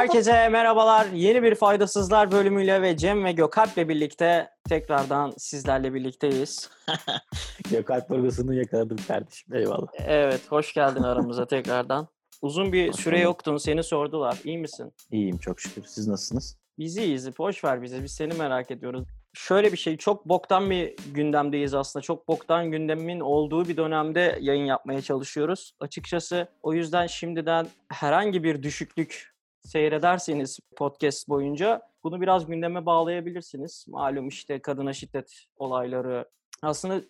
Herkese merhabalar. Yeni bir Faydasızlar bölümüyle ve Cem ve Gökalp'le birlikte tekrardan sizlerle birlikteyiz. Gökalp vurgusunu yakaladım kardeşim. Eyvallah. Evet, hoş geldin aramıza tekrardan. Uzun bir süre yoktun, seni sordular. İyi misin? İyiyim çok şükür. Siz nasılsınız? Biz iyiyiz, boş ver bizi. Biz seni merak ediyoruz. Şöyle bir şey, çok boktan bir gündemdeyiz aslında. Çok boktan gündemin olduğu bir dönemde yayın yapmaya çalışıyoruz. Açıkçası o yüzden şimdiden herhangi bir düşüklük seyrederseniz podcast boyunca bunu biraz gündeme bağlayabilirsiniz. Malum işte kadına şiddet olayları, aslında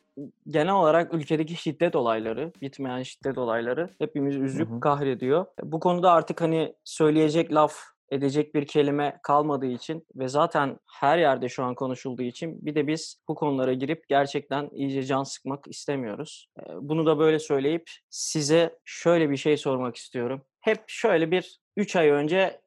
genel olarak ülkedeki şiddet olayları, bitmeyen şiddet olayları hepimiz üzüp hı hı. kahrediyor. Bu konuda artık hani söyleyecek laf edecek bir kelime kalmadığı için ve zaten her yerde şu an konuşulduğu için bir de biz bu konulara girip gerçekten iyice can sıkmak istemiyoruz. Bunu da böyle söyleyip size şöyle bir şey sormak istiyorum. Hep şöyle bir 3 ay önce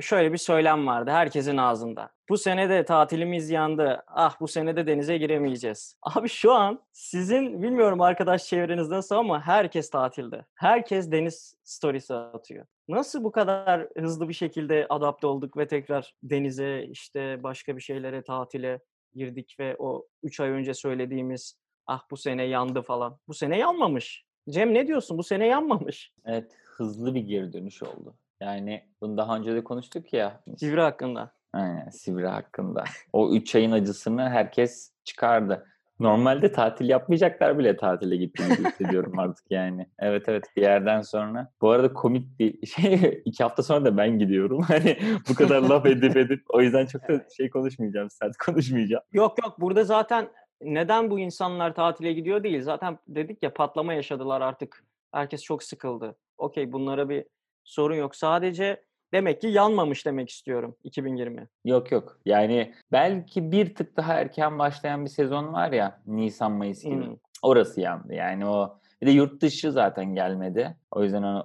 şöyle bir söylem vardı herkesin ağzında. Bu sene de tatilimiz yandı. Ah bu sene de denize giremeyeceğiz. Abi şu an sizin bilmiyorum arkadaş çevreniz nasıl ama herkes tatilde. Herkes deniz storiesi atıyor. Nasıl bu kadar hızlı bir şekilde adapte olduk ve tekrar denize işte başka bir şeylere tatile girdik ve o 3 ay önce söylediğimiz ah bu sene yandı falan. Bu sene yanmamış. Cem ne diyorsun? Bu sene yanmamış. Evet hızlı bir geri dönüş oldu. Yani bunu daha önce de konuştuk ya. Sivri hakkında. Aynen Sivri hakkında. O üç ayın acısını herkes çıkardı. Normalde tatil yapmayacaklar bile tatile gittiğini hissediyorum artık yani. Evet evet bir yerden sonra. Bu arada komik bir şey iki hafta sonra da ben gidiyorum. Hani bu kadar laf edip edip o yüzden çok da şey konuşmayacağım. Sert konuşmayacağım. Yok yok burada zaten neden bu insanlar tatile gidiyor değil. Zaten dedik ya patlama yaşadılar artık. Herkes çok sıkıldı. Okey bunlara bir sorun yok. Sadece demek ki yanmamış demek istiyorum 2020. Yok yok. Yani belki bir tık daha erken başlayan bir sezon var ya Nisan Mayıs gibi. Hmm. Orası yandı. Yani o bir de yurt dışı zaten gelmedi. O yüzden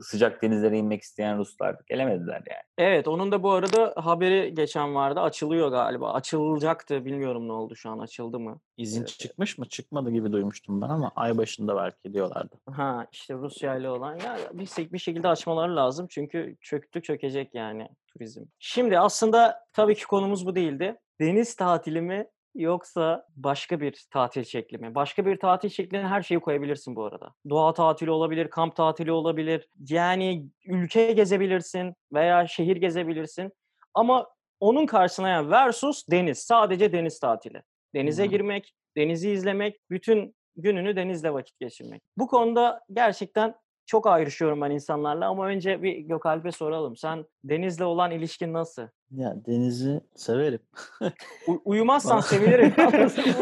sıcak denizlere inmek isteyen Ruslar gelemediler yani. Evet onun da bu arada haberi geçen vardı. Açılıyor galiba. Açılacaktı. Bilmiyorum ne oldu şu an. Açıldı mı? İzin evet. çıkmış mı? Çıkmadı gibi duymuştum ben ama ay başında belki diyorlardı. Ha işte Rusya ile olan. Ya bir, bir şekilde açmaları lazım. Çünkü çöktü çökecek yani turizm. Şimdi aslında tabii ki konumuz bu değildi. Deniz tatili mi yoksa başka bir tatil şekli mi? Başka bir tatil şekline her şeyi koyabilirsin bu arada. Doğa tatili olabilir, kamp tatili olabilir. Yani ülke gezebilirsin veya şehir gezebilirsin. Ama onun karşısına yani versus deniz. Sadece deniz tatili. Denize hmm. girmek, denizi izlemek, bütün gününü denizle vakit geçirmek. Bu konuda gerçekten çok ayrışıyorum ben insanlarla ama önce bir Gökalp'e soralım. Sen denizle olan ilişkin nasıl? Ya denizi severim. U- uyumazsan sevinirim.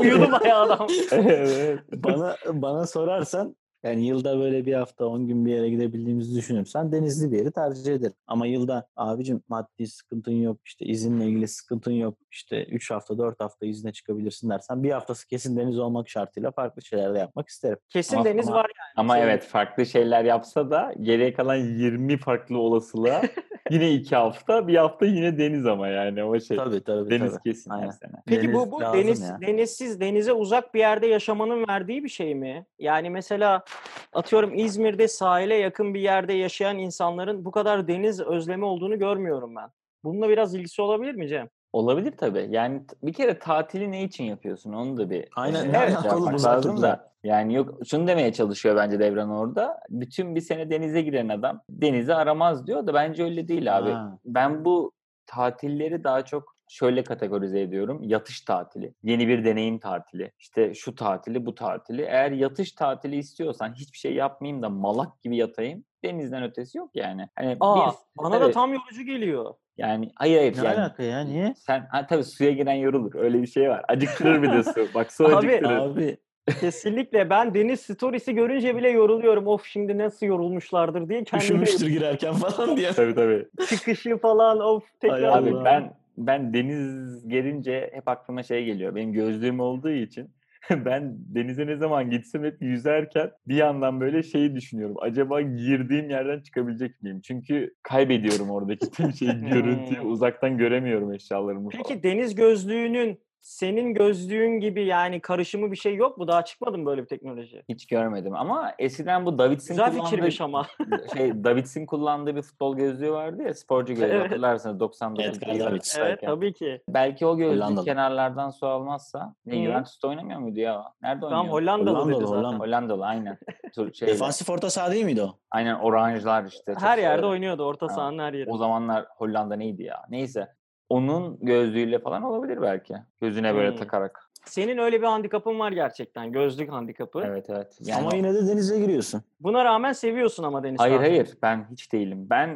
Uyudu bayağı adam. evet. Bana bana sorarsan yani yılda böyle bir hafta 10 gün bir yere gidebildiğimizi düşünürsen denizli bir yeri tercih ederim. Ama yılda abicim maddi sıkıntın yok, işte izinle ilgili sıkıntın yok, işte 3 hafta 4 hafta izne çıkabilirsin dersen bir haftası kesin deniz olmak şartıyla farklı şeyler de yapmak isterim. Kesin ama, deniz ama, var yani. Ama şey. evet farklı şeyler yapsa da geriye kalan 20 farklı olasılığa yine 2 hafta bir hafta yine deniz ama yani o şey. Tabii tabii. Deniz tabii. kesin Aynen. her sene. Peki deniz bu, bu deniz, ya. denizsiz denize uzak bir yerde yaşamanın verdiği bir şey mi? Yani mesela atıyorum İzmir'de sahile yakın bir yerde yaşayan insanların bu kadar deniz özlemi olduğunu görmüyorum ben. Bununla biraz ilgisi olabilir mi Cem? Olabilir tabii. Yani bir kere tatili ne için yapıyorsun? Onu da bir Aynen. E, evet, yapmak lazım da. Yani yok şunu demeye çalışıyor bence Devran orada. Bütün bir sene denize giren adam denizi aramaz diyor da bence öyle değil abi. Ha. Ben bu tatilleri daha çok şöyle kategorize ediyorum. Yatış tatili, yeni bir deneyim tatili, işte şu tatili, bu tatili. Eğer yatış tatili istiyorsan hiçbir şey yapmayayım da malak gibi yatayım. Denizden ötesi yok yani. Hani Aa, bir, bana evet, da tam yorucu geliyor. Yani hayır hayır. Ne yani, alaka ya niye? Sen ha, tabii suya giren yorulur. Öyle bir şey var. Acıktırır bir de su. Bak su acıktırır. Abi Kesinlikle ben deniz storiesi görünce bile yoruluyorum. Of şimdi nasıl yorulmuşlardır diye kendimi... Üşümüştür girerken falan diye. tabii tabii. Çıkışı falan of tekrar. Abi ben ben deniz gelince hep aklıma şey geliyor. Benim gözlüğüm olduğu için ben denize ne zaman gitsem hep yüzerken bir yandan böyle şeyi düşünüyorum. Acaba girdiğim yerden çıkabilecek miyim? Çünkü kaybediyorum oradaki tüm şeyi, görüntüyü. Uzaktan göremiyorum eşyalarımı Peki falan. deniz gözlüğünün senin gözlüğün gibi yani karışımı bir şey yok mu? Daha çıkmadı mı böyle bir teknoloji? Hiç görmedim ama eskiden bu Davids'in Güzel kullandığı fikirmiş ama. şey Davids'in kullandığı bir futbol gözlüğü vardı ya sporcu gözlüğü Evet. hatırlarsınız 99 Edgar yılında Davids. evet tabii ki. Belki o gözlük Hollandalı. kenarlardan su almazsa. Ne. Juventus'ta oynamıyor muydu ya? Nerede oynuyor? Tam Hollandalı Hollandalı, dedi zaten. Hollanda. Hollandalı aynen. Tur, şeyle, Defansif orta saha değil miydi o? aynen oranjlar işte. Her yerde oynuyordu orta Ha, sahanın her yeri. O zamanlar Hollanda neydi ya? Neyse. Onun gözlüğüyle falan olabilir belki. Gözüne böyle Hmm. takarak. Senin öyle bir handikapın var gerçekten. Gözlük handikapı. Evet evet. Yani Ama yine de denize giriyorsun. Buna rağmen seviyorsun ama deniz Hayır tatilini. hayır ben hiç değilim. Ben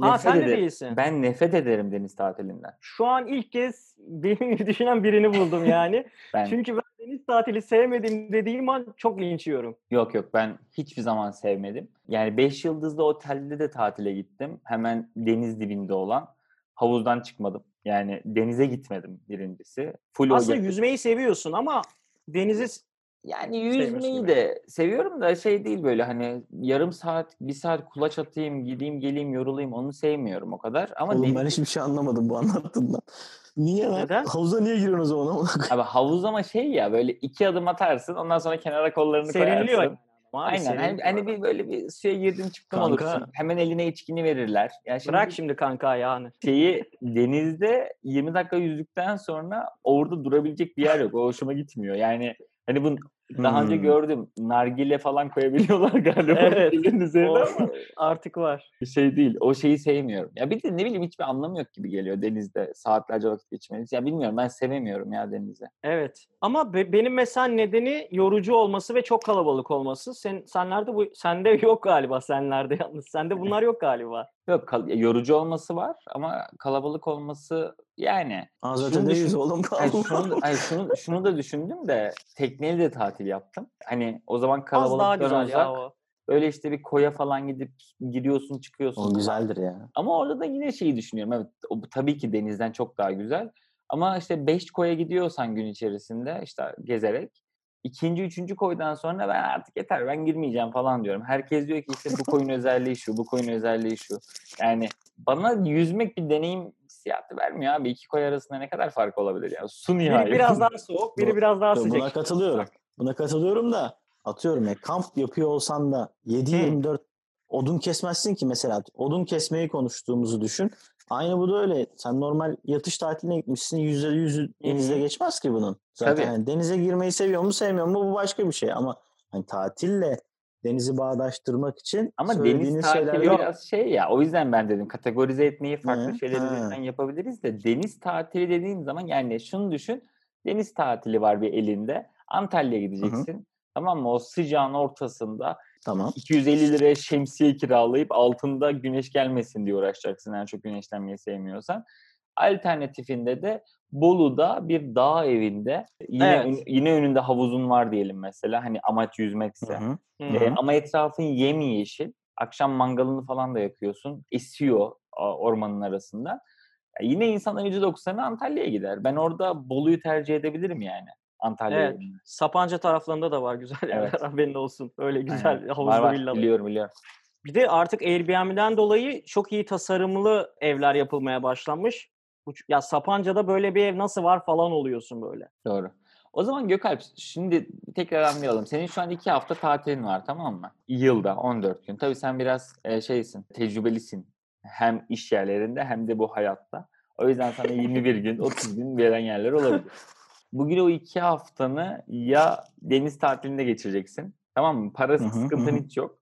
Ha, nefret sen de ederim. değilsin. Ben nefret ederim deniz tatilinden. Şu an ilk kez benim düşünen birini buldum yani. Ben Çünkü ben deniz tatili sevmedim dediğim an çok linç yiyorum. yok yok ben hiçbir zaman sevmedim. Yani 5 yıldızlı otelde de tatile gittim. Hemen deniz dibinde olan. Havuzdan çıkmadım. Yani denize gitmedim birincisi. Full o Aslında yakıt- yüzmeyi seviyorsun ama denizi Yani yüzmeyi de seviyorum da şey değil böyle hani yarım saat, bir saat kulaç atayım, gideyim geleyim yorulayım onu sevmiyorum o kadar. Ama Oğlum deniz- ben hiçbir şey anlamadım bu anlattığından. Niye lan? Neden? Havuza niye giriyorsun o zaman? Abi havuz ama şey ya böyle iki adım atarsın ondan sonra kenara kollarını serinliyor. koyarsın. Yani. Aynen. Hani, hani bir böyle bir suya girdin çıktın Kanka. olursun. Hemen eline içkini verirler. Yani şimdi Bırak şimdi kanka ayağını. şeyi denizde 20 dakika yüzdükten sonra orada durabilecek bir yer yok. O hoşuma gitmiyor. Yani hani bu daha önce Hmm. gördüm. Nargile falan koyabiliyorlar galiba. Evet. üzerine O ama artık var. şey değil. O şeyi sevmiyorum. Ya bir de ne bileyim hiçbir anlamı yok gibi geliyor denizde saatlerce vakit geçmeniz. Ya bilmiyorum ben sevemiyorum ya denizi. Evet. Ama be- benim mesela nedeni yorucu olması ve çok kalabalık olması. Sen senlerde bu sende yok galiba senlerde yalnız. Sende bunlar yok galiba. Yok kal- yorucu olması var ama kalabalık olması yani. Az Şunu ötedeyiz düşün- oğlum Ay, şunu, ay, şunu, şunu da düşündüm de tekneyle de tatil yaptım. Hani o zaman kalabalıktan uzak. Böyle işte bir koya falan gidip giriyorsun çıkıyorsun. O güzeldir ya. Ama orada da yine şeyi düşünüyorum. Evet o tabii ki denizden çok daha güzel. Ama işte 5 koya gidiyorsan gün içerisinde işte gezerek ikinci, üçüncü koydan sonra ben artık yeter ben girmeyeceğim falan diyorum. Herkes diyor ki işte bu koyun özelliği şu, bu koyun özelliği şu. Yani bana yüzmek bir deneyim hissiyatı vermiyor abi. İki koy arasında ne kadar fark olabilir ya? Su Biri nihayet. biraz daha soğuk, biri biraz daha Buna sıcak. katılıyorum. Buna katılıyorum da atıyorum ya kamp yapıyor olsan da 7-24 odun kesmezsin ki mesela. Odun kesmeyi konuştuğumuzu düşün. Aynı bu da öyle. Sen normal yatış tatiline gitmişsin. Yüzde yüzü denizde geçmez ki bunun. Zaten Tabii. hani denize girmeyi seviyor mu sevmiyor mu bu başka bir şey. Ama hani tatille denizi bağdaştırmak için Ama deniz tatili şeyler biraz şey ya. O yüzden ben dedim kategorize etmeyi farklı Hı, şeyler ha. üzerinden yapabiliriz de deniz tatili dediğin zaman yani şunu düşün. Deniz tatili var bir elinde. Antalya'ya gideceksin. Tamam mı? O sıcağın ortasında Tamam. 250 liraya şemsiye kiralayıp altında güneş gelmesin diye uğraşacaksın. eğer çok güneşlenmeyi sevmiyorsan. Alternatifinde de Bolu'da bir dağ evinde yine Evet. ön- yine önünde havuzun var diyelim mesela. Hani amaç yüzmekse. Hı hı. Hı. Ee, hı. ama etrafın yemyeşil. Akşam mangalını falan da yakıyorsun. Esiyor a, ormanın arasında. Ya yine insanların %90'ı Antalya'ya gider. Ben orada Bolu'yu tercih edebilirim yani. Antalya'ya. Evet. Sapanca taraflarında da var güzel yerler Evet. haberin olsun. Öyle Aynen. güzel Var havuzlu var villalar. biliyorum biliyorum. Bir de artık Airbnb'den dolayı çok iyi tasarımlı evler yapılmaya başlanmış. Ya Sapanca'da böyle bir ev nasıl var falan oluyorsun böyle. Doğru. O zaman Gökalp şimdi tekrar anlayalım. Senin şu an iki hafta tatilin var tamam mı? Yılda 14 gün. Tabii sen biraz e, şeysin, tecrübelisin. Hem iş yerlerinde hem de bu hayatta. O yüzden sana 21 gün, 30 gün veren yerler olabilir. Bugün o iki haftanı ya deniz tatilinde geçireceksin. Tamam mı? Parası sıkıntın hiç yok.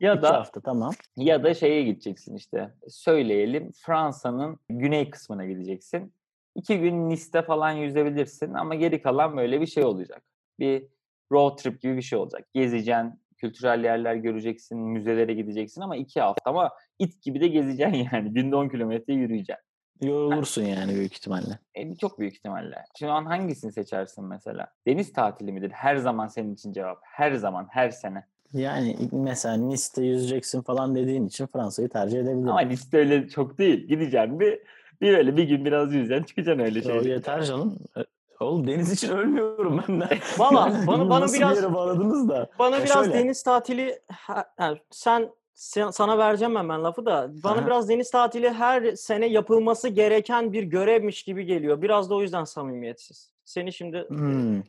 Ya İki da hafta tamam. ya da şeye gideceksin işte. Söyleyelim Fransa'nın güney kısmına gideceksin. İki gün Nice'te falan yüzebilirsin ama geri kalan böyle bir şey olacak. Bir road trip gibi bir şey olacak. Gezeceksin, kültürel yerler göreceksin, müzelere gideceksin ama iki hafta ama it gibi de gezeceksin yani. Günde 10 kilometre yürüyeceksin. Yorulursun yani büyük ihtimalle. E, çok büyük ihtimalle. Şu an hangisini seçersin mesela? Deniz tatili midir? Her zaman senin için cevap. Her zaman, her sene. Yani mesela Nice'te yüzeceksin falan dediğin için Fransa'yı tercih edebilirim. Ama liste öyle çok değil. Gideceksin bir, bir öyle bir gün biraz yüzeceksin çıkacaksın öyle şey. yeter canım. E, Oğlum deniz için ölmüyorum ben de. Valla bana, bana biraz bir yere bağladınız da. bana Ya biraz şöyle. deniz tatili ha, sen sana vereceğim hemen lafı da. Bana Aha. biraz deniz tatili her sene yapılması gereken bir görevmiş gibi geliyor. Biraz da o yüzden samimiyetsiz. Seni şimdi Hmm.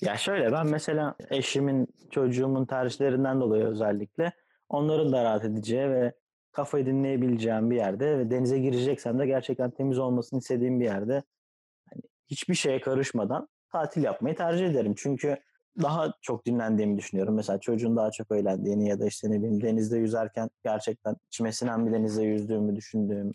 Ya şöyle ben mesela eşimin, çocuğumun tercihlerinden dolayı özellikle onların da rahat edeceği ve kafayı dinleyebileceğim bir yerde ve denize gireceksem de gerçekten temiz olmasını istediğim bir yerde hani hiçbir şeye karışmadan tatil yapmayı tercih ederim. Çünkü daha çok dinlendiğimi düşünüyorum. Mesela çocuğun daha çok eğlendiğini ya da işte ne bileyim denizde yüzerken gerçekten içime sinen bir denizde yüzdüğümü düşündüğüm.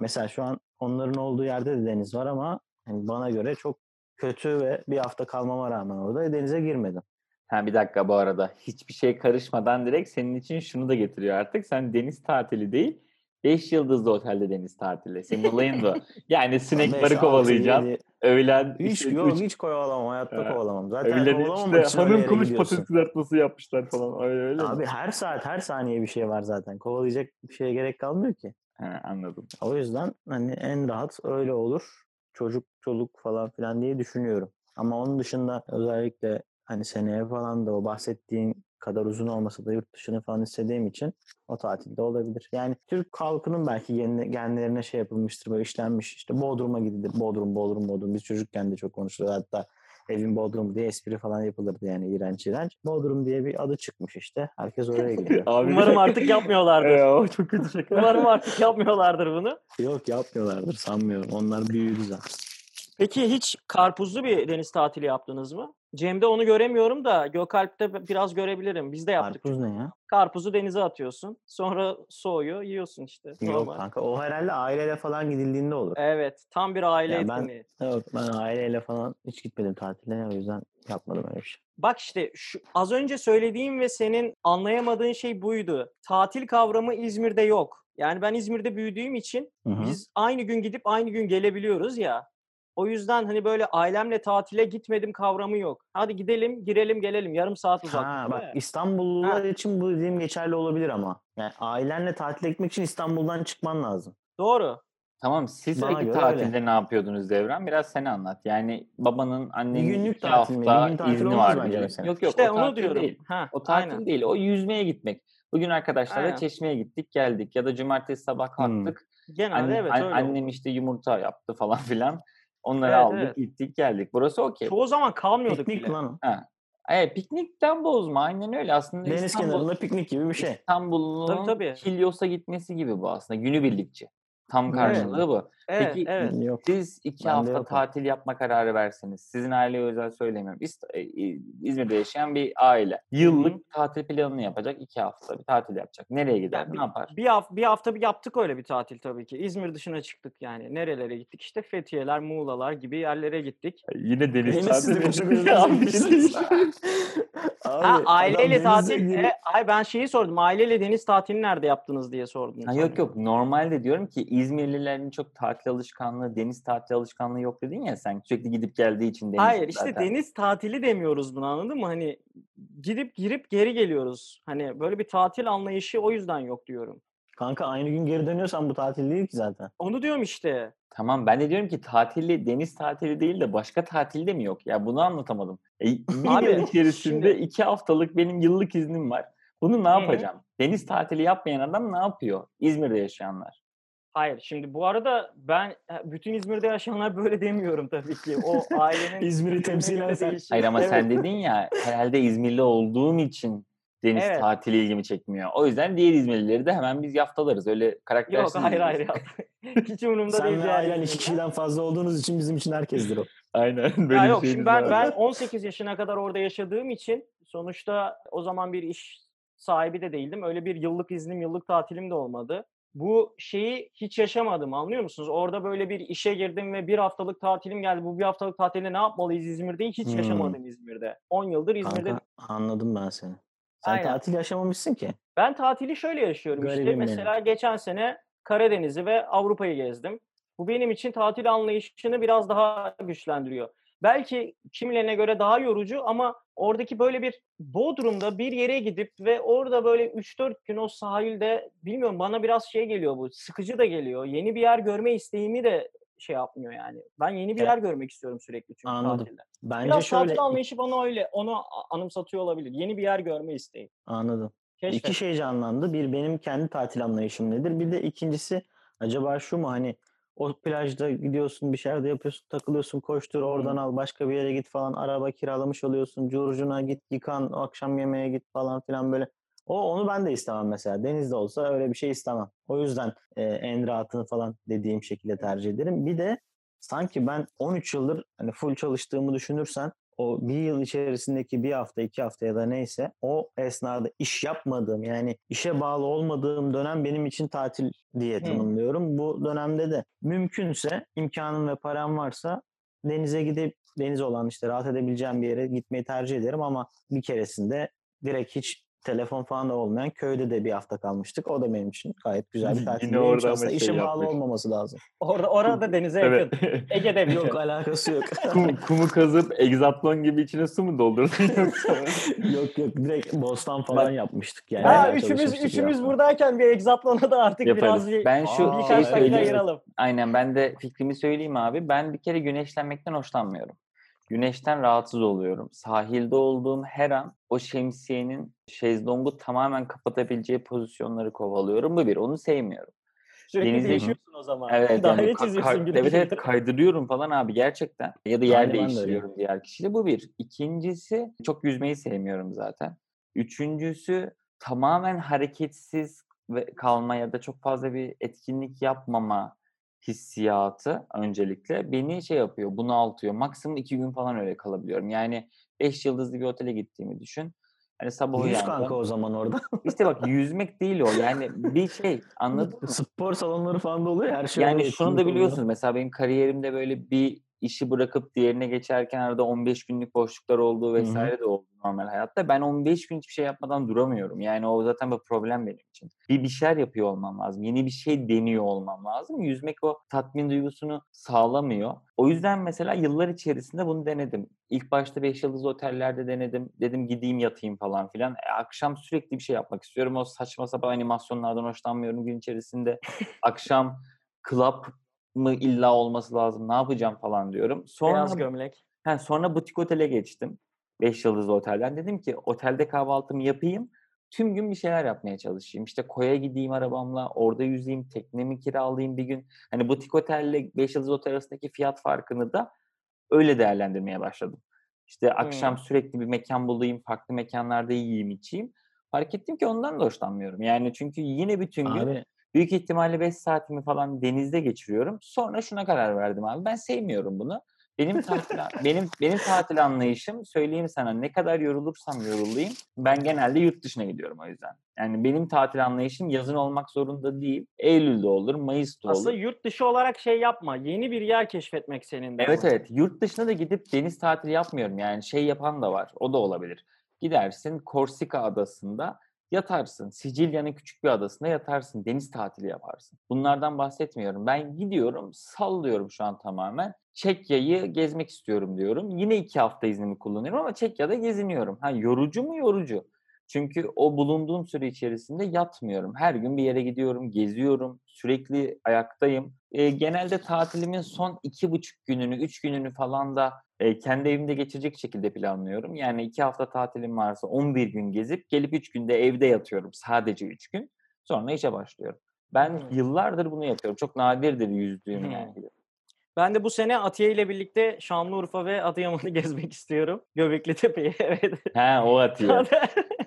Mesela şu an onların olduğu yerde de deniz var ama hani bana göre çok kötü ve bir hafta kalmama rağmen orada denize girmedim. Ha bir dakika bu arada. Hiçbir şey karışmadan direkt senin için şunu da getiriyor artık. Sen deniz tatili değil, 5 yıldızlı otelde deniz tatili. Senin olayın bu. Yani sinekleri kovalayacaksın. Öğlen Hiç işte yok üç- hiç kovalamam. Hayatta Ha. kovalamam. Zaten öğlen kovalamamak işte hanım gidiyorsun. patates kızartması yapmışlar falan. Öyle öyle mi? Abi her saat her saniye bir şey var zaten. Kovalayacak bir şeye gerek kalmıyor ki. Ha, anladım. O yüzden hani en rahat öyle olur. Çocuk çoluk falan filan diye düşünüyorum. Ama onun dışında özellikle hani seneye falan da o bahsettiğin kadar uzun olmasa da yurt dışını falan istediğim için o tatilde olabilir. Yani Türk halkının belki gen- genlerine şey yapılmıştır böyle işlenmiş işte Bodrum'a gidilir. Bodrum, Bodrum, Bodrum. Biz çocukken de çok konuşulur. Hatta evin Bodrum diye espri falan yapılırdı yani iğrenç iğrenç. Bodrum diye bir adı çıkmış işte. Herkes oraya gidiyor. Abi Umarım artık yapmıyorlardır. Ya, çok kötü şaka. Umarım artık yapmıyorlardır bunu. Yok yapmıyorlardır sanmıyorum. Onlar büyüdü zaten. Peki hiç karpuzlu bir deniz tatili yaptınız mı? Cem'de onu göremiyorum da Gökalp'te biraz görebilirim. Biz de yaptık. Karpuz ne ya? Karpuzu denize atıyorsun. Sonra soğuyor, yiyorsun işte. Yok Normal. kanka o herhalde aileyle falan gidildiğinde olur. Evet, tam bir aile Ya ben- etkinliği. Yok ben aileyle falan hiç gitmedim tatile o yüzden yapmadım öyle bir şey. Bak işte şu az önce söylediğim ve senin anlayamadığın şey buydu. Tatil kavramı İzmir'de yok. Yani ben İzmir'de büyüdüğüm için Hı hı. biz aynı gün gidip aynı gün gelebiliyoruz ya. O yüzden hani böyle ailemle tatile gitmedim kavramı yok. Hadi gidelim, girelim, gelelim. Yarım saat uzak. Ha, bak İstanbullular için bu dediğim geçerli olabilir ama. Yani ailenle tatile gitmek için İstanbul'dan çıkman lazım. Doğru. Tamam siz Bana peki tatilde ne yapıyordunuz Devran? Biraz sen anlat. Yani babanın annenin günlük iki tatil mi? Bir hafta gün tatil izni var bence diye. mesela. Yok yok işte o onu diyorum. değil. Ha, O tatil aynen. değil. O yüzmeye gitmek. Bugün arkadaşlarla Aynen. çeşmeye gittik geldik. Ya da cumartesi sabah Hmm. kalktık. Genelde Anne- evet öyle. annem işte yumurta yaptı falan filan. Onları Evet, aldık evet. gittik geldik. Burası okey. Çoğu zaman kalmıyorduk Piknik bile. lan o. Evet, piknikten bozma aynen öyle. Aslında Deniz İstanbul, kenarında piknik gibi bir şey. İstanbul'un Tabii, tabii. Kilyos'a gitmesi gibi bu aslında. Günübirlikçi. Tam Evet. karşılığı bu. Evet, Peki evet. Yok. Siz iki Bende hafta tatil yapma kararı verseniz, sizin aileye özel söylemiyorum. İst- e, İzmir'de yaşayan bir aile. Yıllık tatil planını yapacak iki hafta bir tatil yapacak. Nereye gider, Yani ne yapar? Bir hafta, bir hafta bir yaptık öyle bir tatil tabii ki. İzmir dışına çıktık yani. Nerelere gittik? İşte Fethiye'ler, Muğla'lar gibi yerlere gittik. Yine Yine siz de boşa gözünüzü Abi, seveyim. ha aileyle tatil. E, ay ben şeyi sordum. Aileyle deniz tatilini nerede yaptınız diye sordum. Ha, yok yok normalde diyorum ki İzmirlilerin çok tatil alışkanlığı, deniz tatil alışkanlığı yok dedin ya sen sürekli gidip geldiği için deniz Hayır işte zaten. deniz tatili demiyoruz buna anladın mı? Hani gidip girip geri geliyoruz. Hani böyle bir tatil anlayışı o yüzden yok diyorum. Kanka aynı gün geri dönüyorsan bu tatil değil ki zaten. Onu diyorum işte. Tamam ben de diyorum ki tatili deniz tatili değil de başka tatil de mi yok? Ya bunu anlatamadım. E, bir Abi, yıl içerisinde şimdi- iki haftalık benim yıllık iznim var. Bunu ne yapacağım? Deniz tatili yapmayan adam ne yapıyor? İzmir'de yaşayanlar. Hayır şimdi bu arada ben e, bütün İzmir'de yaşayanlar böyle demiyorum tabii ki. O ailenin İzmir'i temsilen sen. değişir. Hayır ama Evet. sen dedin ya herhalde İzmirli olduğum için deniz Evet. tatili ilgimi çekmiyor. O yüzden diğer İzmirlileri de hemen biz yaftalarız. Öyle Yok karaktersiz. hayır hayır ya. Hiç umurumda değil. Sen ve ailen iki kişiden fazla olduğunuz için bizim için herkesdir o. Aynen. Böyle Ya yok şimdi ben var. ben 18 yaşına kadar orada yaşadığım için sonuçta o zaman bir iş sahibi de değildim. Öyle bir yıllık iznim, yıllık tatilim de olmadı. Bu şeyi hiç yaşamadım anlıyor musunuz? Orada böyle bir işe girdim ve bir haftalık tatilim geldi. Bu bir haftalık tatilde ne yapmalıyız İzmir'de? Hiç Hmm. yaşamadım İzmir'de. 10 yıldır İzmir'de. Kanka anladım ben seni. Sen Aynen. tatil yaşamamışsın ki. Ben tatili şöyle yaşıyorum işte. Garibim benim. Mesela geçen sene Karadeniz'i ve Avrupa'yı gezdim. Bu benim için tatil anlayışını biraz daha güçlendiriyor. Belki kimilerine göre daha yorucu ama oradaki böyle bir Bodrum'da bir yere gidip ve orada böyle 3-4 gün o sahilde bilmiyorum bana biraz şey geliyor bu. Sıkıcı da geliyor. Yeni bir yer görme isteğimi de şey yapmıyor yani. Ben yeni bir Ya- yer görmek istiyorum sürekli çünkü Anladım. tatilde. Bence Biraz şöyle tatil anlayışı bana öyle onu anımsatıyor olabilir. Yeni bir yer görme isteği. anladım. Keşfet. İki şey canlandı. Bir benim kendi tatil anlayışım nedir? Bir de ikincisi acaba şu mu hani o plajda gidiyorsun bir şeyler de yapıyorsun takılıyorsun koştur oradan al başka bir yere git falan araba kiralamış oluyorsun curcuna git yıkan akşam yemeğe git falan filan böyle. O onu ben de istemem mesela. Denizde olsa öyle bir şey istemem. O yüzden e, en rahatını falan dediğim şekilde tercih ederim. Bir de sanki ben 13 yıldır hani full çalıştığımı düşünürsen o bir yıl içerisindeki bir hafta, iki hafta ya da neyse o esnada iş yapmadığım yani işe bağlı olmadığım dönem benim için tatil diye tanımlıyorum. Bu dönemde de mümkünse imkanım ve param varsa denize gidip deniz olan işte rahat edebileceğim bir yere gitmeyi tercih ederim ama bir keresinde direkt hiç telefon falan da olmayan köyde de bir hafta kalmıştık. O da benim için gayet güzel bir tatil. Yine orada aslında şey bağlı olmaması lazım. Orada, orada denize Evet. yakın. Ege'de bir Yok alakası yok. Kum, kumu kazıp egzatlon gibi içine su mu doldurdun yok yok direkt bostan falan yapmıştık yani. Ha, üçümüz üçümüz hafta. buradayken bir egzatlona da artık Yaparız. biraz bir, Ben şu Aa, birkaç evet, dakika ayıralım. Aynen ben de fikrimi söyleyeyim abi. Ben bir kere güneşlenmekten hoşlanmıyorum. Güneşten rahatsız oluyorum. Sahilde olduğum her an o şemsiyenin şezlongu tamamen kapatabileceği pozisyonları kovalıyorum. Bu bir. Onu sevmiyorum. Sürekli Denize- değişiyorsun o zaman. Evet, Daha yani çiziyorsun ka- evet, evet kaydırıyorum falan abi gerçekten. Ya da yer Aynen, ben de değiştiriyorum diğer kişiyle. Bu bir. İkincisi çok yüzmeyi sevmiyorum zaten. Üçüncüsü tamamen hareketsiz kalma ya da çok fazla bir etkinlik yapmama hissiyatı öncelikle beni şey yapıyor, bunaltıyor. Maksimum iki gün falan öyle kalabiliyorum. Yani beş yıldızlı bir otele gittiğimi düşün. Hani sabah Yüz uyandım. kanka o zaman orada. İşte bak yüzmek değil o. Yani bir şey anladın mı? Spor salonları falan da oluyor her şey Yani şunu da oluyor. biliyorsunuz mesela benim kariyerimde böyle bir işi bırakıp diğerine geçerken arada 15 günlük boşluklar olduğu vesaire de oldu normal hayatta. Ben 15 gün hiçbir şey yapmadan duramıyorum. Yani o zaten bir problem benim için. Bir bir şeyler yapıyor olmam lazım. Yeni bir şey deniyor olmam lazım. Yüzmek o tatmin duygusunu sağlamıyor. O yüzden mesela yıllar içerisinde bunu denedim. İlk başta 5 yıldızlı otellerde denedim. Dedim gideyim yatayım falan filan. E, akşam sürekli bir şey yapmak istiyorum. O saçma sapan animasyonlardan hoşlanmıyorum gün içerisinde. akşam club mı illa olması lazım ne yapacağım falan diyorum. Sonra, Beyaz gömlek. he, sonra butik otele geçtim. 5 yıldızlı otelden. Dedim ki otelde kahvaltımı yapayım. Tüm gün bir şeyler yapmaya çalışayım. İşte koya gideyim arabamla, orada yüzeyim, teknemi kiralayayım bir gün. Hani butik otelle 5 yıldızlı otel arasındaki fiyat farkını da öyle değerlendirmeye başladım. İşte akşam Hmm. sürekli bir mekan bulayım, farklı mekanlarda yiyeyim, içeyim. Fark ettim ki ondan da hoşlanmıyorum. Yani çünkü yine bütün gün Abi Büyük ihtimalle 5 saatimi falan denizde geçiriyorum. Sonra şuna karar verdim abi. Ben sevmiyorum bunu. Benim tatil benim benim tatil anlayışım söyleyeyim sana ne kadar yorulursam yorulayım ben genelde yurt dışına gidiyorum o yüzden. Yani benim tatil anlayışım yazın olmak zorunda değil. Eylül'de olur, Mayıs'ta olur. Aslında yurt dışı olarak şey yapma. Yeni bir yer keşfetmek senin de. Evet ama. evet. Yurt dışına da gidip deniz tatili yapmıyorum. Yani şey yapan da var. O da olabilir. Gidersin Korsika adasında yatarsın. Sicilya'nın küçük bir adasında yatarsın. Deniz tatili yaparsın. Bunlardan bahsetmiyorum. Ben gidiyorum sallıyorum şu an tamamen. Çekya'yı gezmek istiyorum diyorum. Yine iki hafta iznimi kullanıyorum ama Çekya'da geziniyorum. Ha yorucu mu yorucu. Çünkü o bulunduğum süre içerisinde yatmıyorum. Her gün bir yere gidiyorum, geziyorum, sürekli ayaktayım. E, genelde tatilimin son iki buçuk gününü, üç gününü falan da e, kendi evimde geçirecek şekilde planlıyorum. Yani iki hafta tatilim varsa 11 gün gezip gelip üç günde evde yatıyorum. Sadece üç gün. Sonra işe başlıyorum. Ben Hmm. yıllardır bunu yapıyorum. Çok nadirdir yüzdüğüm Hmm. yani. Ben de bu sene Atiye ile birlikte Şanlıurfa ve Adıyaman'ı gezmek istiyorum. Göbekli Tepe'yi evet. He o atıyor.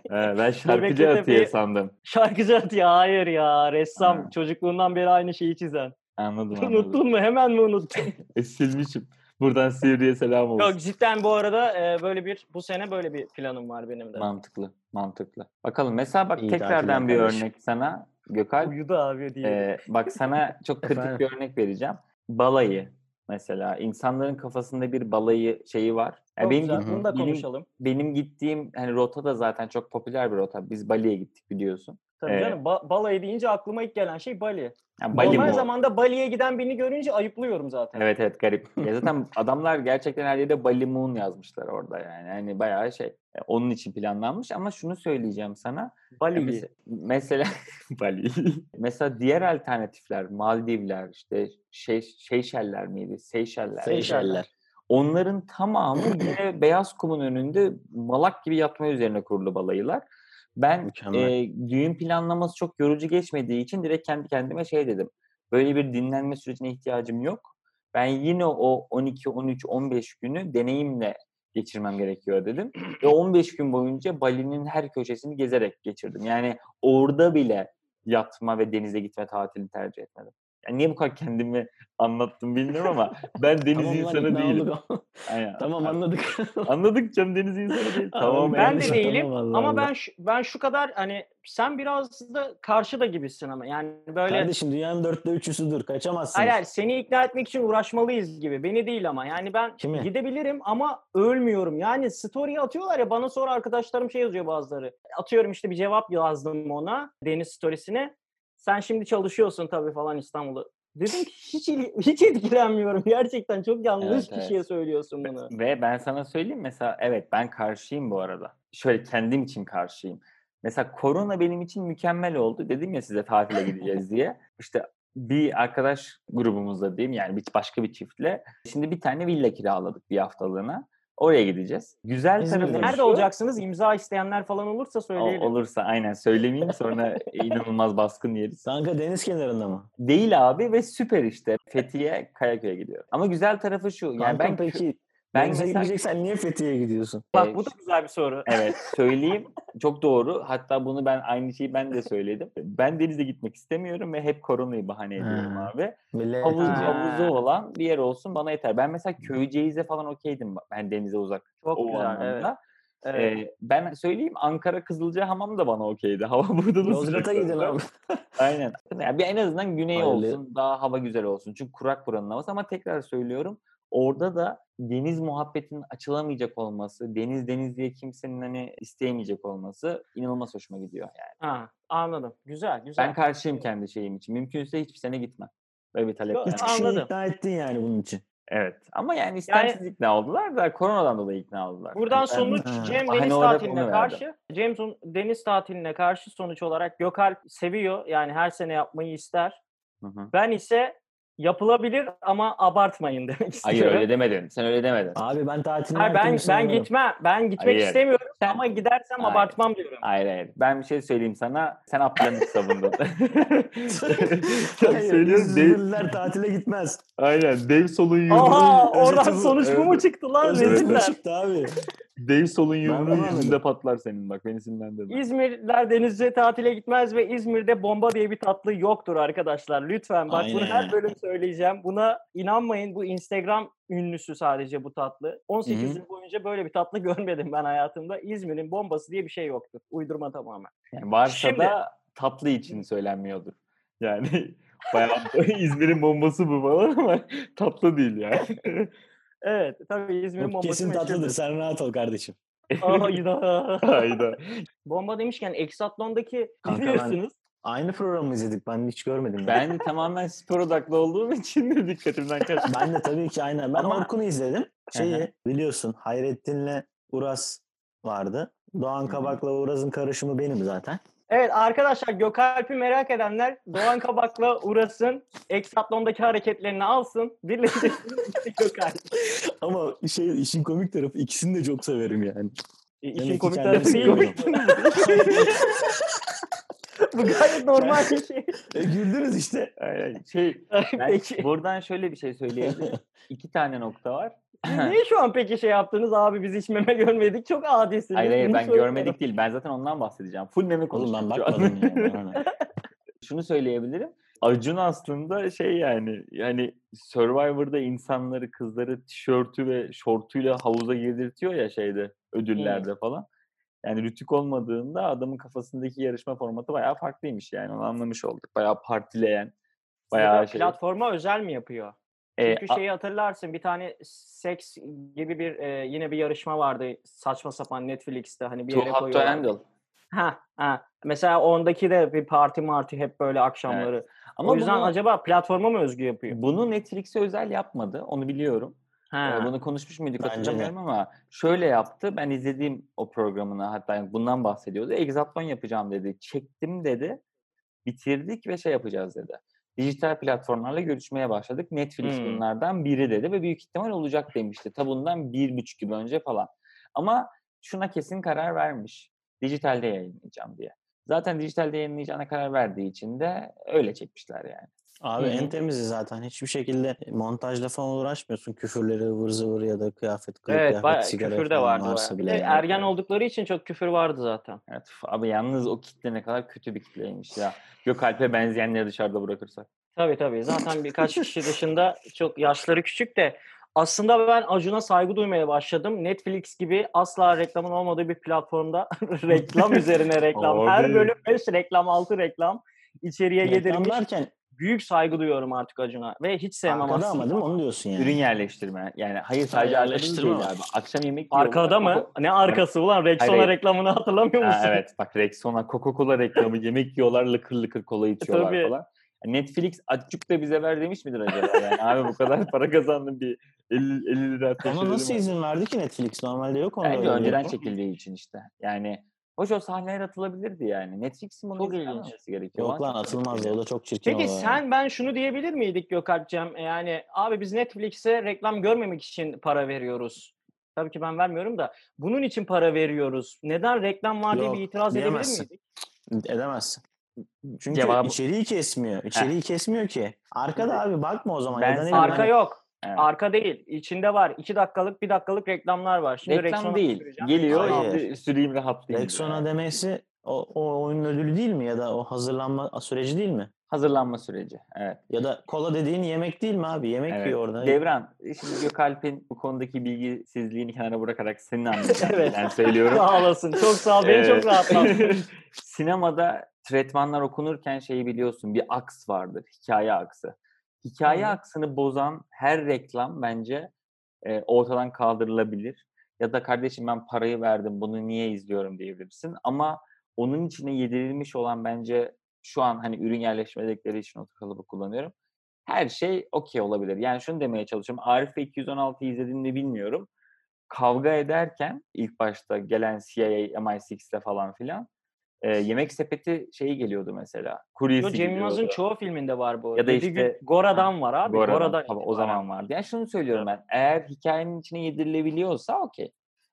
He, ben şarkıcı atıyor sandım. Şarkıcı Atiye hayır ya ressam. Ha. Çocukluğundan beri aynı şeyi çizen. Anladım anladım. Unuttun mu? Hemen mi unuttun? E, silmişim. Buradan Sivri'ye selam olsun. Yok cidden bu arada e, böyle bir bu sene böyle bir planım var benim de. Mantıklı, mantıklı. Bakalım mesela bak İyi tekrardan bir kardeşim. örnek sana Gökalp. Uyudu abi diye. Ee, bak sana çok kritik bir örnek vereceğim. Balayı mesela. insanların kafasında bir balayı şeyi var. Ya Çok benim, güzel. Bunu da benim, konuşalım. benim gittiğim hani rota da zaten çok popüler bir rota. Biz Bali'ye gittik biliyorsun. Tabii Ee, canım. Ba- balayı deyince aklıma ilk gelen şey Bali. Yani Bali Normal o? zamanda Bali'ye giden birini görünce ayıplıyorum zaten. Evet evet garip. Ya zaten adamlar gerçekten her yere Bali Moon yazmışlar orada yani. Hani bayağı şey. e, Onun için planlanmış ama şunu söyleyeceğim sana. Ya Bali'yi. mes- mesela Bali. mesela diğer alternatifler Maldivler işte şey Seyşeller miydi? Seyşeller. Seyşeller. Onların tamamı yine beyaz kumun önünde malak gibi yatma üzerine kurulu balayılar. Ben Mükemmel. e, düğün planlaması çok yorucu geçmediği için direkt kendi kendime şey dedim. Böyle bir dinlenme sürecine ihtiyacım yok. Ben yine o 12, 13, 15 günü deneyimle geçirmem gerekiyor dedim. Ve 15 gün boyunca Bali'nin her köşesini gezerek geçirdim. Yani orada bile yatma ve denize gitme tatilini tercih etmedim. Yani niye bu kadar kendimi anlattım bilmiyorum ama ben deniz Tamam insanı değilim. Aynen. tamam anladık. Anladık canım deniz insanı değil. Tamam ben yani. de Tamam, değilim Allah ama Allah. ben şu, ben şu kadar hani sen biraz da karşı da gibisin ama yani böyle Kardeşim dünyanın dörtte üçüsüdür. Kaçamazsınız. Hayır, hayır seni ikna etmek için uğraşmalıyız gibi. Beni değil ama. Yani ben Kimi? gidebilirim ama ölmüyorum. Yani story atıyorlar ya bana sonra arkadaşlarım şey yazıyor bazıları. Atıyorum işte bir cevap yazdım ona Deniz storiesine. Sen şimdi çalışıyorsun tabii falan İstanbul'da. Dedim ki hiç hiç etkilenmiyorum. Gerçekten çok yanlış Evet, kişiye evet. söylüyorsun bunu. Ve ben sana söyleyeyim mesela evet ben karşıyım bu arada. Şöyle kendim için karşıyım. Mesela korona benim için mükemmel oldu. Dedim ya size tatile gideceğiz diye. İşte bir arkadaş grubumuzla diyeyim yani bir başka bir çiftle. Şimdi bir tane villa kiraladık bir haftalığına. Oraya gideceğiz. Güzel İzmir'de tarafı? Nerede şu, olacaksınız? İmza isteyenler falan olursa o- söyleyelim. olursa aynen söylemeyeyim sonra inanılmaz baskın yeriz. Kanka deniz kenarında mı? Değil abi ve süper işte. Fethiye Kayaköy'e gidiyor. Ama güzel tarafı şu. Yani Kanka ben peki ben denize mesela- gideceksen niye Fethiye'ye gidiyorsun? Bak Ee, bu da güzel bir soru. Evet söyleyeyim. Çok doğru. Hatta bunu ben aynı şeyi ben de söyledim. Ben denize gitmek istemiyorum ve hep koronayı bahane ediyorum Ha. abi. Millet Havuz, Ha. havuzu olan bir yer olsun bana yeter. Ben mesela Köyceğiz'e falan okeydim. Ben denize uzak. Çok o güzel. Evet. anlamda. evet. Ee, ben söyleyeyim Ankara Kızılcahamam da bana okeydi. Hava burada da Yozgat'a gidin abi. Aynen. Yani bir en azından güney Hayırlı. olsun, daha hava güzel olsun. Çünkü kurak buranın havası ama tekrar söylüyorum. Orada da deniz muhabbetinin açılamayacak olması, deniz deniz diye kimsenin hani isteyemeyecek olması inanılmaz hoşuma gidiyor yani. Ha, anladım. Güzel, güzel. Ben karşıyım kendi şeyim için. Mümkünse hiçbir sene gitmem. Böyle bir talep. Yok, yani. Kişiyi Anladım. ikna ettin yani bunun için. Evet. Ama yani istemsiz ikna oldular da koronadan dolayı ikna oldular. Buradan Yani ben- sonuç Ha. Cem deniz tatiline karşı, Cem deniz tatiline karşı sonuç olarak Gökalp seviyor. Yani her sene yapmayı ister. Hı hı. Ben ise yapılabilir ama abartmayın demek istiyorum. Hayır öyle demedin. Sen öyle demedin. Abi ben tatilin Hayır, ben ben gitmem. Ben gitmek Hayır. istemiyorum Sen- ama gidersem Hayır. abartmam diyorum. Hayır hayır. Ben bir şey söyleyeyim sana. Sen Abdülhamit savundun. Söylüyorum, dev- İzmirliler tatile gitmez. Aynen. Dev solun yumruğu. Aa, oradan sonuç bu mu çıktı lan? Reziller. çıktı abi. Dev solun yumruğu yüzünde patlar senin bak. Beni sinirlendirme. İzmirliler denize tatile gitmez ve İzmir'de bomba diye bir tatlı yoktur arkadaşlar. Lütfen bak bunu her Aynen. bölüm söyleyeceğim. Buna inanmayın. Bu Instagram ünlüsü sadece bu tatlı. 18 Hı hı. yıl boyunca böyle bir tatlı görmedim ben hayatımda. İzmir'in bombası diye bir şey yoktur. Uydurma tamamen. Yani varsa Şimdi- da tatlı için söylenmiyordur. Yani bayağı İzmir'in bombası bu falan ama tatlı değil yani. Evet tabii İzmir'in bombası kesin tatlıdır. Sen rahat ol kardeşim. Hayda. Hayda. Bomba demişken Exatlon'daki Kanka ben- biliyorsunuz. Aynı programı izledik. Ben hiç görmedim. ya. Ben tamamen spor odaklı olduğum için de dikkatimden kaçtı. Ben de tabii ki aynen. Ben Ama- Orkun'u izledim. Şeyi biliyorsun Hayrettin'le Uras vardı. Doğan. Kabak'la Uras'ın karışımı benim zaten. Evet arkadaşlar Gökalp'i merak edenler Doğan Kabak'la Uras'ın Exatlon'daki hareketlerini alsın. Birleştirsiniz işte Gökalp. Ama şey işin komik tarafı ikisini de çok severim yani. E, işin ki komik tarafı değil mi? Bu gayet normal bir şey. E, güldünüz işte. Aynen. Şey, ben peki. buradan şöyle bir şey söyleyebilirim. İki tane nokta var. Niye şu an peki şey yaptınız abi biz hiç meme görmedik çok adisiniz. Hayır hayır Bunu ben görmedik değil. Ben zaten ondan bahsedeceğim. Full meme Oğlum konuşuyorum ben bakmadım ya. bana ne. Şunu söyleyebilirim. Acun aslında şey yani yani Survivor'da insanları kızları tişörtü ve şortuyla havuza girdirtiyor ya şeyde ödüllerde falan. Yani rütük olmadığında adamın kafasındaki yarışma formatı bayağı farklıymış yani onu anlamış olduk. Bayağı partileyen, Size bayağı böyle şey. Platforma özel mi yapıyor? Çünkü şeyi hatırlarsın bir tane seks gibi bir e, yine bir yarışma vardı saçma sapan Netflix'te hani bir yere to koyuyorlar. Handle. Ha, ha. Mesela ondaki de bir parti marti hep böyle akşamları. Ama o yüzden bunu, acaba platforma mı özgü yapıyor? bunu Netflix'e özel yapmadı. Onu biliyorum. Ha. Ee, Bunu konuşmuş muyduk hatırlamıyorum ama şöyle yaptı. Ben izlediğim o programını hatta bundan bahsediyordu. Exatlon yapacağım dedi. Çektim dedi. Bitirdik ve şey yapacağız dedi. Dijital platformlarla görüşmeye başladık. Netflix Hmm. bunlardan biri dedi ve büyük ihtimal olacak demişti. Ta bundan bir buçuk yıl önce falan. Ama şuna kesin karar vermiş. dijitalde yayınlayacağım diye. Zaten dijitalde yayınlayacağına karar verdiği için de öyle çekmişler yani. Abi Hı hı. en temizi zaten. Hiçbir şekilde montajla falan uğraşmıyorsun. Küfürleri ıvır zıvır ya da kıyafet, kılık Evet, kıyafet, sigara küfür de vardı varsa bile. de yani. ergen oldukları için çok küfür vardı zaten. Evet abi yalnız o kitle ne kadar kötü bir kitleymiş ya. Gökalp'e benzeyenleri dışarıda bırakırsak. Tabii tabii. Zaten birkaç kişi dışında çok yaşları küçük de aslında ben Acun'a saygı duymaya başladım. Netflix gibi asla reklamın olmadığı bir platformda reklam üzerine reklam. Her bölüm 5 reklam, 6 reklam içeriye Reklam yedirmiş. derken Büyük saygı duyuyorum artık Acun'a ve hiç sevmem arkada aslında. ama değil mi? Onu diyorsun yani. Ürün yerleştirme. Yani hayır sadece yerleştirme değil abi. Akşam yemek. Arkada mı? Coca- Ne arkası ulan? Rexona Hayır. reklamını hatırlamıyor Ha, musun? evet bak Rexona Coca-Cola reklamı yemek yiyorlar lıkır lıkır kola içiyorlar Tabii. falan. Netflix açık da bize ver demiş midir acaba? Yani abi bu kadar para kazandım bir 50, 50 lira Ama nasıl izin verdi ki Netflix? Normalde yok onda. Bir önceden çekildiği için işte. Yani hoş o sahneler atılabilirdi yani. Netflix'in bunu vermemesi gerekiyor. Yok lan atılmaz. geliyor. O da çok çirkin Peki olay. sen ben şunu diyebilir miydik Gökalp'cem? Yani abi biz Netflix'e reklam görmemek için para veriyoruz. Tabii ki ben vermiyorum da bunun için para veriyoruz. Neden reklam var diye Yok, bir itiraz edebilir diyemezsin. miydik? Edemezsin. Çünkü Cevabı- içeriği kesmiyor. İçeriği kesmiyor ki. Arkada abi bakma o zaman. Ben ya Arka hani- yok. Evet. Arka değil. İçinde var. 2 dakikalık, 1 dakikalık reklamlar var. Şimdi Reklam Rexona değil. süreceğim. Geliyor Hayır. süreyim rahatlayayım. Rexona diyor. demesi o, o oyunun ödülü değil mi? Ya da o hazırlanma süreci değil mi? Hazırlanma süreci. Evet. Ya da kola dediğin yemek değil mi abi? Yemek evet. yiyor orada. Devran, şimdi Gökalp'in bu konudaki bilgisizliğini kenara bırakarak senin anlayacağını Evet. ben söylüyorum. Sağ olasın. Çok sağ ol. Beni Ee, çok rahatlattın. Sinemada tretmanlar okunurken şeyi biliyorsun bir aks vardır. Hikaye aksı. Hikaye hı. aksını bozan her reklam bence e, ortadan kaldırılabilir. Ya da kardeşim ben parayı verdim bunu niye izliyorum diyebilirsin. Ama onun içine yedirilmiş olan bence şu an hani ürün yerleşmedikleri için o kalıbı kullanıyorum. Her şey okey olabilir. Yani şunu demeye çalışıyorum. Arif ve 216 izlediğini bilmiyorum. Kavga ederken ilk başta gelen CIA, MI6'le falan filan e, yemek sepeti şeyi geliyordu mesela. Kuryesi Cem Yılmaz'ın çoğu filminde var bu. Ya da Yedi işte- gün Gora'dan var abi. Gora'dan, Gora'dan tabii o zaman vardı. Yani şunu söylüyorum ben. Eğer hikayenin içine yedirilebiliyorsa okey.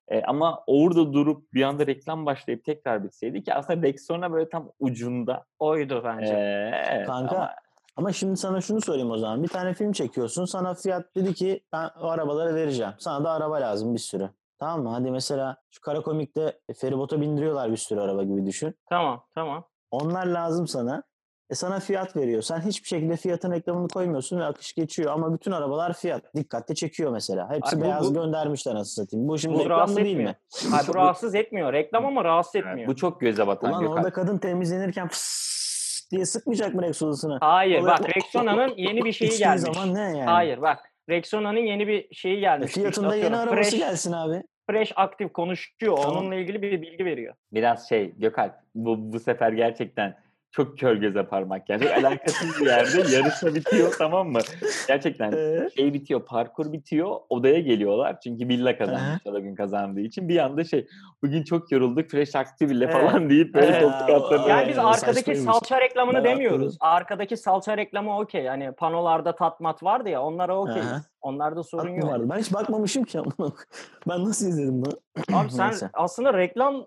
E, ama orada durup bir anda reklam başlayıp tekrar bitseydi ki aslında Rexona böyle tam ucunda. Oydu bence. E, evet, Kanka ama ama şimdi sana şunu sorayım o zaman. Bir tane film çekiyorsun. Sana fiyat dedi ki ben o arabaları vereceğim. Sana da araba lazım bir sürü. Tamam mı? Hadi mesela şu kara komikte feribota bindiriyorlar bir sürü araba gibi düşün. Tamam tamam. Onlar lazım sana. E sana fiyat veriyor. Sen hiçbir şekilde fiyatın reklamını koymuyorsun ve akış geçiyor. Ama bütün arabalar fiyat. Dikkatle çekiyor mesela. Hepsi Abi bu- beyaz bu- göndermişler nasıl satayım. Bu şimdi Bu reklam rahatsız mı değil etmiyor. mi? Hayır, bu rahatsız etmiyor. Reklam ama rahatsız etmiyor. bu çok göze batan Ulan Gökalp. orada kadın temizlenirken fıs diye sıkmayacak mı Rexona'sını? Hayır Olay- bak Rexona'nın yeni bir şeyi İçtiği gelmiş. zaman ne yani? Hayır bak Rexona'nın yeni bir şeyi E, gelmiş. Fiyatında İşte yeni arabası Fresh, gelsin abi. Fresh aktif konuşuyor. Tamam. Onunla ilgili bir bilgi veriyor. Biraz şey Gökalp bu, bu sefer gerçekten çok kör göze parmak. Yani çok alakasız bir yerde yarışma bitiyor tamam mı? Gerçekten Ee? şey bitiyor, parkur bitiyor, odaya geliyorlar. Çünkü villa Aha. kazanmış o gün kazandığı için. Bir anda şey, bugün çok yorulduk, fresh villa Evet. falan deyip böyle koltuk altlarına... Yani biz arkadaki salça reklamını Ben demiyoruz. Arkadaki salça reklamı okey. Yani panolarda tatmat vardı ya onlara okeyiz. Aha. Onlarda sorun Aklı yok. vardı. Ben hiç bakmamışım ki. ben nasıl izledim bunu? Abi sen aslında reklam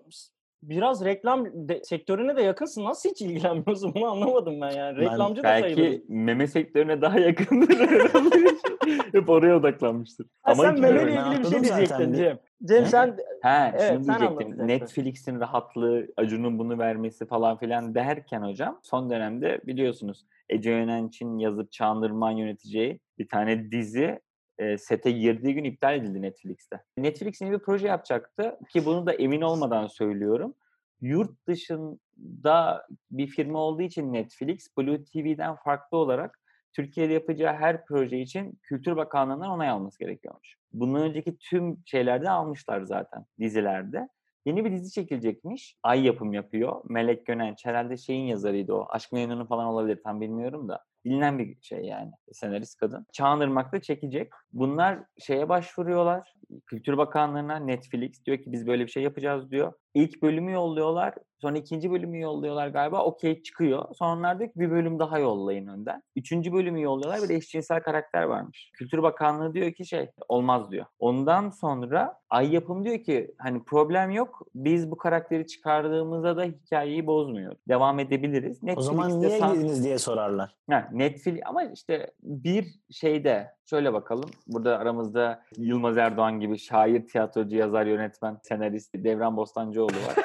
biraz reklam de, sektörüne de yakınsın. Nasıl hiç ilgilenmiyorsun bunu anlamadım ben yani. Ben Reklamcı da sayılırız. Belki meme sektörüne daha yakındır. Hep oraya odaklanmıştır. Ha, sen ki- memeyle ben ilgili bir şey diyecektin Cem. Cem sen Ha, Evet, şunu sen diyecektim. Netflix'in rahatlığı, Acun'un bunu vermesi falan filan derken hocam son dönemde biliyorsunuz Ece Yönenç'in yazıp Çağınırman yöneteceği bir tane dizi e, sete girdiği gün iptal edildi Netflix'te. Netflix yeni bir proje yapacaktı ki bunu da emin olmadan söylüyorum. Yurt dışında bir firma olduğu için Netflix, Blue TV'den farklı olarak Türkiye'de yapacağı her proje için Kültür Bakanlığı'ndan onay alması gerekiyormuş. Bundan önceki tüm şeylerde almışlar zaten dizilerde. Yeni bir dizi çekilecekmiş. Ay yapım yapıyor. Melek Gönenç herhalde şeyin yazarıydı o. Aşk Memnun'un falan olabilir tam bilmiyorum da. Bilinen bir şey yani. Senarist kadın. Çağınırmak'ta çekecek. Bunlar şeye başvuruyorlar. Kültür Bakanlığı'na Netflix diyor ki biz böyle bir şey yapacağız diyor. İlk bölümü yolluyorlar. Sonra ikinci bölümü yolluyorlar galiba. Okey çıkıyor. Sonra onlar diyor ki bir bölüm daha yollayın önden. Üçüncü bölümü yolluyorlar. Bir de eşcinsel karakter varmış. Kültür Bakanlığı diyor ki şey olmaz diyor. Ondan sonra Ay Yapım diyor ki hani problem yok. Biz bu karakteri çıkardığımızda da hikayeyi bozmuyor. Devam edebiliriz. o zaman niye san- girdiniz diye sorarlar. Ha, Netflix ama işte bir şeyde şöyle bakalım. Burada aramızda Yılmaz Erdoğan gibi şair, tiyatrocu, yazar, yönetmen, senarist Devran Bostancıoğlu var.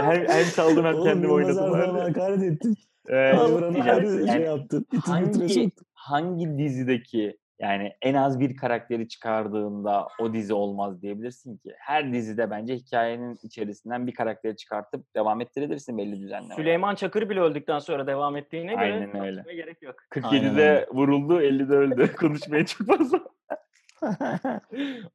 Hem, hem çaldım hem Oğlum kendim Yılmaz oynadım. Erdoğan'a öyle. hakaret ettin. Ee, Devran'ı ayrı şey yani yaptın. Hangi hangi dizideki yani en az bir karakteri çıkardığında o dizi olmaz diyebilirsin ki. Her dizide bence hikayenin içerisinden bir karakteri çıkartıp devam ettirebilirsin belli düzenlemeler. Süleyman Çakır bile öldükten sonra devam ettiğine göre Aynen öyle. tartışmaya gerek yok. 47'de vuruldu, 50'de öldü. Konuşmaya çok fazla.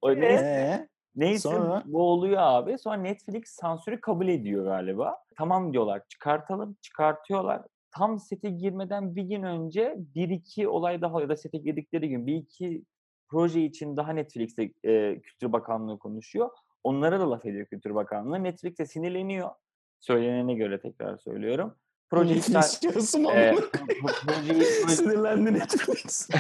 o neyse, Ee, neyse sonra? bu oluyor abi. Sonra Netflix sansürü kabul ediyor galiba. Tamam diyorlar çıkartalım, çıkartıyorlar. Tam sete girmeden bir gün önce bir iki olay daha ya da sete girdikleri gün bir iki proje için daha Netflix'te e, Kültür Bakanlığı konuşuyor. Onlara da laf ediyor Kültür Bakanlığı. Netflix de sinirleniyor. Söylenene göre tekrar söylüyorum. Proje iptal... Mu? E, projeyi, proje- Sinirlendi Netflix.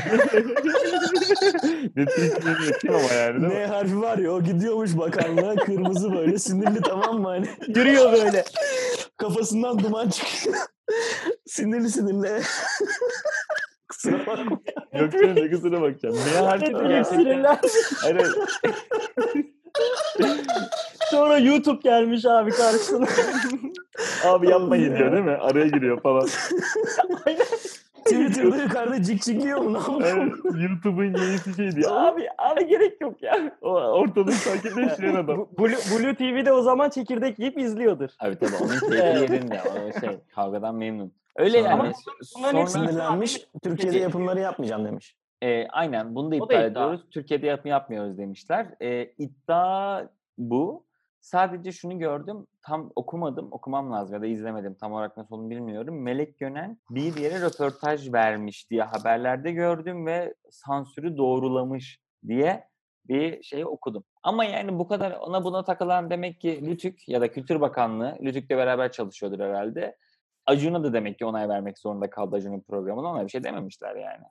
Netflix yönetiyor ama yani değil mi? N harfi var ya o gidiyormuş bakanlığa kırmızı böyle sinirli tamam mı hani Yürüyor böyle. Kafasından duman çıkıyor. sinirli sinirli. Kusura bakma. Yok sen de kusura bakacağım. Ne harfi de gerçekten. Sinirler. Hayır. Sonra YouTube gelmiş abi karşısına. Abi yapmayın diyor değil mi? Araya giriyor falan. Twitter'da yukarıda cikcikliyor mu? Ne yapıyor? Evet, YouTube'un yenisi şey diyor. Abi, abi gerek yok ya. O ortalığı sakinleştiren adam. Blue, Blue TV'de o zaman çekirdek yiyip izliyordur. Abi tabii onun keyfi yerinde. O şey kavgadan memnun. Öyle Sonra- yani. Ama bunların Sonra, Sinirlenmiş. Türkiye'de yapımları yapmayacağım demiş. e, aynen bunu da da iptal iddia. ediyoruz. Türkiye'de yap yapmıyoruz demişler. E, iddia bu. Sadece şunu gördüm. Tam okumadım. Okumam lazım ya da izlemedim. Tam olarak nasıl olduğunu bilmiyorum. Melek Gönen bir yere röportaj vermiş diye haberlerde gördüm ve sansürü doğrulamış diye bir şey okudum. Ama yani bu kadar ona buna takılan demek ki Lütük ya da Kültür Bakanlığı, Lütük'le beraber çalışıyordur herhalde. Acun'a da demek ki onay vermek zorunda kaldı Acun'un programına. Ona bir şey dememişler yani.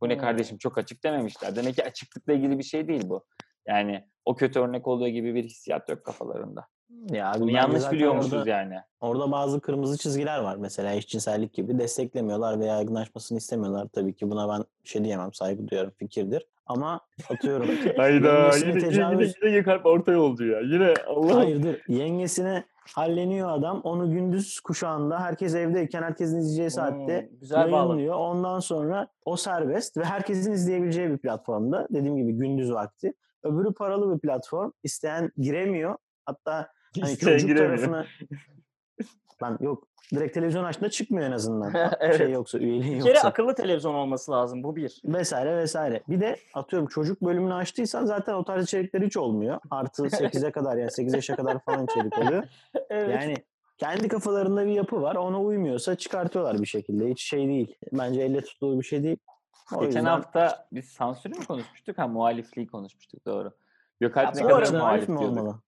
Bu ne kardeşim çok açık dememişler. Demek ki açıklıkla ilgili bir şey değil bu. Yani o kötü örnek olduğu gibi bir hissiyat yok kafalarında. Ya bence yanlış biliyormuşuz orada, yani. orada bazı kırmızı çizgiler var. Mesela eşcinsellik gibi desteklemiyorlar ve yaygınlaşmasını istemiyorlar. Tabii ki buna ben bir şey diyemem. Saygı duyuyorum. Fikirdir. Ama atıyorum. yengesine tecavüz- yine kalp orta yolcu ya. Yine Allah. Hayırdır. Yengesine halleniyor adam. Onu gündüz kuşağında herkes evdeyken herkesin izleyeceği saatte Hmm, güzel bağlı. yayınlıyor. Ondan sonra o serbest ve herkesin izleyebileceği bir platformda. Dediğim gibi gündüz vakti. Öbürü paralı bir platform. İsteyen giremiyor. Hatta hani İsteyen çocuk giremiyor. tarafına ben yok direkt televizyon açtığında çıkmıyor en azından. Evet. Şey yoksa üyeliğin Bir kere yoksa. akıllı televizyon olması lazım bu bir. Vesaire vesaire. Bir de atıyorum çocuk bölümünü açtıysan zaten o tarz içerikler hiç olmuyor. Artı 8'e kadar yani 8 yaşa kadar falan içerik oluyor. Evet. Yani kendi kafalarında bir yapı var. Ona uymuyorsa çıkartıyorlar bir şekilde. Hiç şey değil. Bence elle tutulur bir şey değil. O Geçen yüzden- hafta biz sansürü mü konuşmuştuk? Ha muhalifliği konuşmuştuk doğru. Gökalp ne kadar muhalif mi olmalı?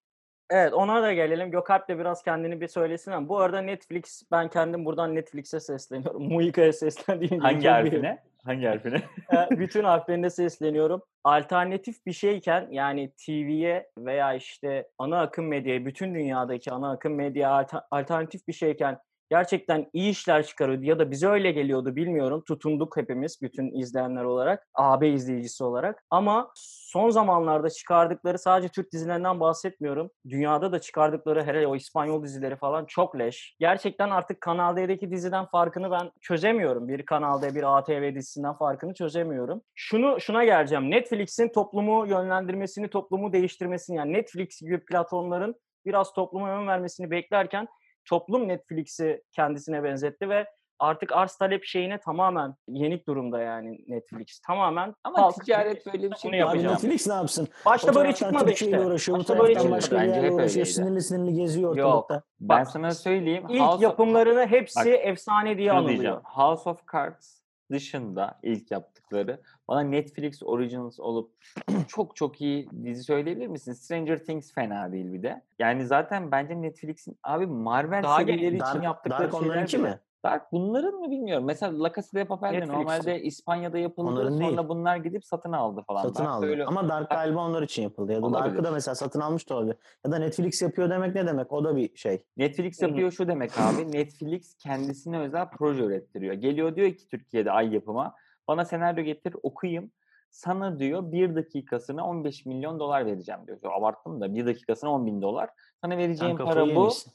Evet ona da gelelim. Gökalp de biraz kendini bir söylesin ama bu arada Netflix ben kendim buradan Netflix'e sesleniyorum. Muika'ya seslendiğim Hangi harfine? Hangi harfine? E, bütün harflerinde sesleniyorum. Alternatif bir şeyken yani TV'ye veya işte ana akım medyaya, bütün dünyadaki ana akım medya alter- alternatif bir şeyken gerçekten iyi işler çıkarıyordu ya da bize öyle geliyordu bilmiyorum. Tutunduk hepimiz bütün izleyenler olarak, AB izleyicisi olarak. Ama son zamanlarda çıkardıkları sadece Türk dizilerinden bahsetmiyorum. Dünyada da çıkardıkları hele o İspanyol dizileri falan çok leş. Gerçekten artık Kanal D'deki diziden farkını ben çözemiyorum. Bir Kanal D, bir ATV dizisinden farkını çözemiyorum. Şunu şuna geleceğim. Netflix'in toplumu yönlendirmesini, toplumu değiştirmesini yani Netflix gibi platformların biraz topluma yön vermesini beklerken toplum Netflix'i kendisine benzetti ve artık arz talep şeyine tamamen yenik durumda yani Netflix. Tamamen Ama halk- ticaret böyle bir şey Bunu değil. Abi. Netflix ne yapsın? Başta böyle çıkmadı işte. uğraşıyor. Başta böyle çıkmadı. başka bir Bence hep uğraşıyor. öyleydi. Sinirli sinirli geziyor Yok. ortalıkta. Ben Bak, sana söyleyeyim. İlk House of- yapımlarını hepsi Bak, efsane diye anılıyor. House of Cards dışında ilk yaptıkları bana Netflix Originals olup çok çok iyi dizi söyleyebilir misin? Stranger Things fena değil bir de. Yani zaten bence Netflix'in abi Marvel Daha serileri gel- için Dark, yaptıkları Dark şeyler onlarınki bile- mi? Dark bunların mı bilmiyorum. Mesela La Casa de Papel de Netflix'in. normalde İspanya'da yapıldı. Onların sonra değil. bunlar gidip satın aldı falan. Satın Dark aldı. öyle- Ama Dark galiba onlar için yapıldı. Ya da Dark'ı Olabilir. da mesela satın almış da olabilir. Ya da Netflix yapıyor demek ne demek? O da bir şey. Netflix yapıyor şu demek abi. Netflix kendisine özel proje ürettiriyor. Geliyor diyor ki Türkiye'de ay yapıma bana senaryo getir okuyayım. Sana diyor bir dakikasına 15 milyon dolar vereceğim diyor. Abarttım da bir dakikasına 10 bin dolar. Sana vereceğim para bu. yemişsin.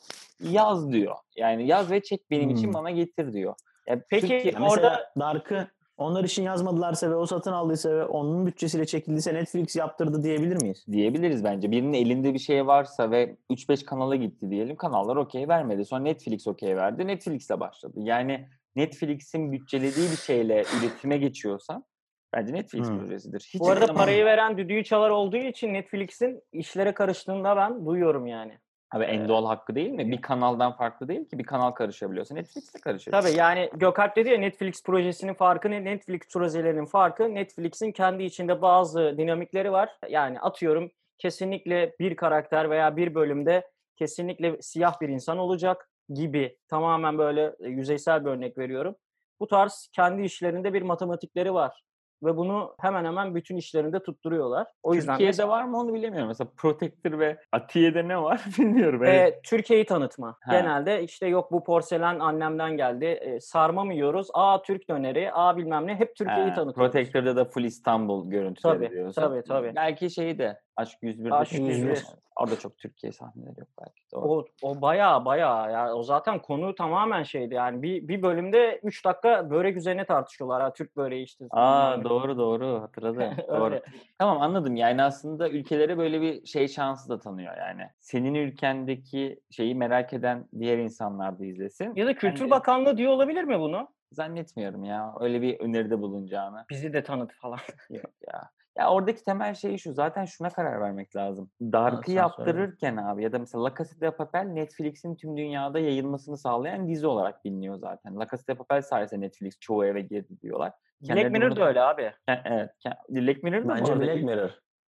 Yaz diyor. Yani yaz ve çek benim için Hmm. bana getir diyor. Ya Peki, Türkiye- Orada- Dark'ı onlar için yazmadılarsa ve o satın aldıysa ve onun bütçesiyle çekildiyse Netflix yaptırdı diyebilir miyiz? diyebiliriz bence. Birinin elinde bir şey varsa ve 3-5 kanala gitti diyelim. Kanallar okey vermedi. Sonra Netflix okey verdi. Netflix'le başladı. Yani Netflix'in bütçelediği bir şeyle üretime geçiyorsa bence Netflix Hmm. projesidir. Hiç Bu arada zaman- parayı veren düdüğü çalar olduğu için Netflix'in işlere karıştığında ben duyuyorum yani. Abi en doğal hakkı değil mi? Bir kanaldan farklı değil ki. Bir kanal karışabiliyorsa Netflix de karışabilir. Tabii yani Gökalp dedi ya Netflix projesinin farkı ne? Netflix projelerinin farkı Netflix'in kendi içinde bazı dinamikleri var. Yani atıyorum kesinlikle bir karakter veya bir bölümde kesinlikle siyah bir insan olacak gibi tamamen böyle e, yüzeysel bir örnek veriyorum. Bu tarz kendi işlerinde bir matematikleri var. Ve bunu hemen hemen bütün işlerinde tutturuyorlar. O yüzden Türkiye'de mesela- var mı onu bilemiyorum. Mesela Protector ve Atiye'de ne var bilmiyorum. Ee, Evet. Türkiye'yi tanıtma. Ha. Genelde işte yok bu porselen annemden geldi. e, sarma mı yiyoruz? Aa Türk döneri. Aa bilmem ne. Hep Türkiye'yi tanıtıyoruz. Protector'da da full İstanbul görüntüleri Tabii, diyorsun. tabii, tabii. Belki şeyi de Aşk 101'de Aşk Türkiye- 101. Orada çok Türkiye sahneleri yok belki. Doğru. O, o bayağı bayağı ya o zaten konu tamamen şeydi yani bir, bir bölümde 3 dakika börek üzerine tartışıyorlar ha Türk böreği işte. Aa ne. doğru doğru hatırladım. doğru. Tamam anladım. Yani aslında ülkelere böyle bir şey şansı da tanıyor yani. Senin ülkendeki şeyi merak eden diğer insanlar da izlesin. Ya da Kültür Bence- Bakanlığı diyor olabilir mi bunu? Zannetmiyorum ya. Öyle bir öneride bulunacağını. Bizi de tanıt falan. Yok ya. Ya oradaki temel şey şu. Zaten şuna karar vermek lazım. Dark'ı söyle. yaptırırken abi ya da mesela La Casa de Papel Netflix'in tüm dünyada yayılmasını sağlayan dizi olarak biliniyor zaten. La Casa de Papel sayesinde Netflix çoğu eve girdi diyorlar. Black Mirror da öyle abi. Evet. Black Mirror da Bence Black Mirror.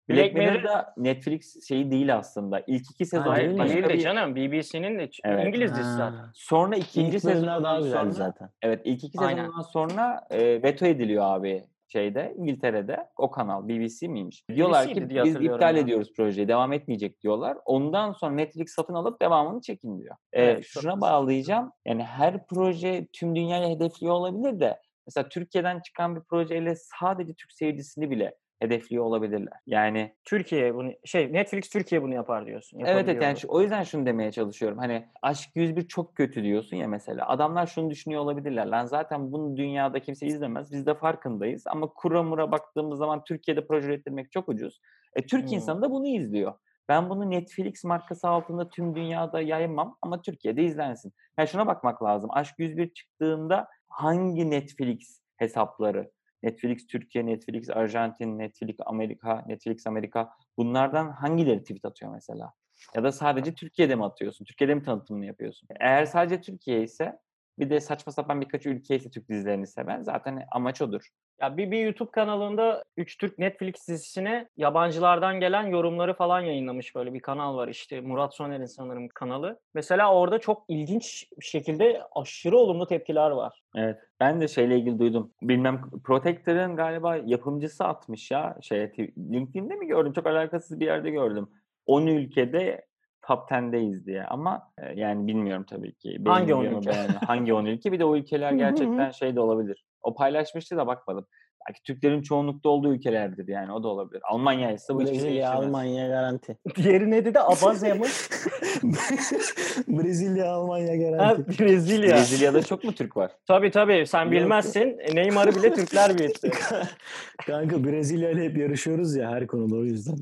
Black, Black Mirror da Netflix şeyi değil aslında. İlk iki sezon değil mi? başka Değil de bir- canım BBC'nin de Evet. İngiliz dizisi zaten. Ha. Sonra ikinci İlk sezondan daha sonra zaten. evet ilk iki Aynen. sezondan sonra e, veto ediliyor abi şeyde İngiltere'de o kanal BBC miymiş? Diyorlar BBC'ydi ki biz iptal ben. ediyoruz projeyi devam etmeyecek diyorlar. Ondan sonra Netflix satın alıp devamını çekin diyor. E, Evet, çok şuna bağlayacağım. Yani her proje tüm dünyayı hedefliyor olabilir de mesela Türkiye'den çıkan bir projeyle sadece Türk seyircisini bile hedefliyor olabilirler. Yani Türkiye bunu şey Netflix Türkiye bunu yapar diyorsun. Evet evet yani şu- o yüzden şunu demeye çalışıyorum. Hani Aşk 101 çok kötü diyorsun ya mesela. Adamlar şunu düşünüyor olabilirler. Lan zaten bunu dünyada kimse izlemez. Biz de farkındayız. Ama kura mura baktığımız zaman Türkiye'de proje ürettirmek çok ucuz. E, Türk Hmm. insanı da bunu izliyor. Ben bunu Netflix markası altında tüm dünyada yaymam ama Türkiye'de izlensin. Yani şuna bakmak lazım. Aşk 101 çıktığında hangi Netflix hesapları Netflix Türkiye, Netflix Arjantin, Netflix Amerika, Netflix Amerika bunlardan hangileri tweet atıyor mesela? Ya da sadece Türkiye'de mi atıyorsun? Türkiye'de mi tanıtımını yapıyorsun? Eğer sadece Türkiye ise bir de saçma sapan birkaç ülke ise Türk dizilerini seven zaten amaç odur. Ya bir, bir YouTube kanalında 3 Türk Netflix dizisine yabancılardan gelen yorumları falan yayınlamış böyle bir kanal var işte Murat Soner'in sanırım kanalı. Mesela orada çok ilginç bir şekilde aşırı olumlu tepkiler var. Evet. Ben de şeyle ilgili duydum. Bilmem Protector'ın galiba yapımcısı atmış ya. Şeye, LinkedIn'de mi gördüm? Çok alakasız bir yerde gördüm. 10 ülkede top 10'deyiz diye. Ama e, yani bilmiyorum tabii ki. Hangi 10 Beğeniyor mu, ülke? Hangi 10 ülke? Bir de o ülkeler gerçekten şey de olabilir. O paylaşmıştı da bakmadım. Belki Türklerin çoğunlukta olduğu ülkelerdir yani. O da olabilir. Almanya ise bu şey Brezilya, değiştirmez. Almanya garanti. Diğeri ne dedi? Abazya mı? Brezilya, Almanya ha, garanti. Brezilya. Brezilya'da çok mu Türk var? Tabii tabii sen bilmezsin. Neymar'ı bile Türkler büyüttü. Kanka Brezilya ile hep yarışıyoruz ya her konuda o yüzden.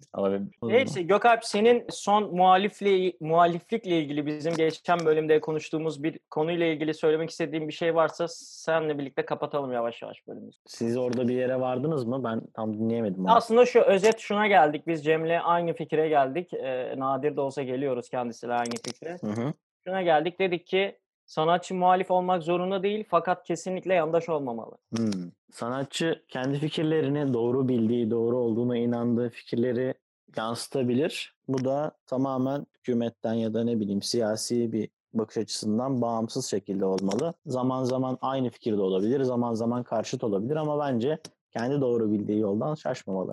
Neyse Gökalp senin son muhalifle, muhaliflikle ilgili bizim geçen bölümde konuştuğumuz bir konuyla ilgili söylemek istediğin bir şey varsa senle birlikte kapatalım yavaş yavaş bölümümüzü. Siz orada bir yere vardınız mı? Ben tam dinleyemedim. onu. Aslında şu özet şuna geldik. Biz Cem'le aynı fikre geldik. Ee, nadir de olsa geliyoruz kendisiyle aynı fikre. Hı hı. Şuna geldik dedik ki Sanatçı muhalif olmak zorunda değil fakat kesinlikle yandaş olmamalı. Hmm. Sanatçı kendi fikirlerini doğru bildiği, doğru olduğuna inandığı fikirleri yansıtabilir. Bu da tamamen hükümetten ya da ne bileyim siyasi bir bakış açısından bağımsız şekilde olmalı. Zaman zaman aynı fikirde olabilir, zaman zaman karşıt olabilir ama bence kendi doğru bildiği yoldan şaşmamalı.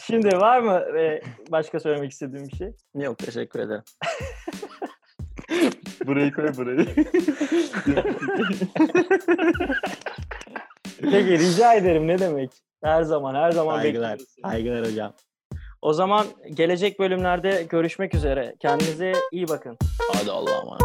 Şimdi var mı e, başka söylemek istediğim bir şey? Yok teşekkür ederim. burayı koy burayı. Peki rica ederim ne demek? Her zaman her zaman Saygılar. bekliyoruz. Saygılar hocam. O zaman gelecek bölümlerde görüşmek üzere. Kendinize iyi bakın. Hadi Allah'a emanet.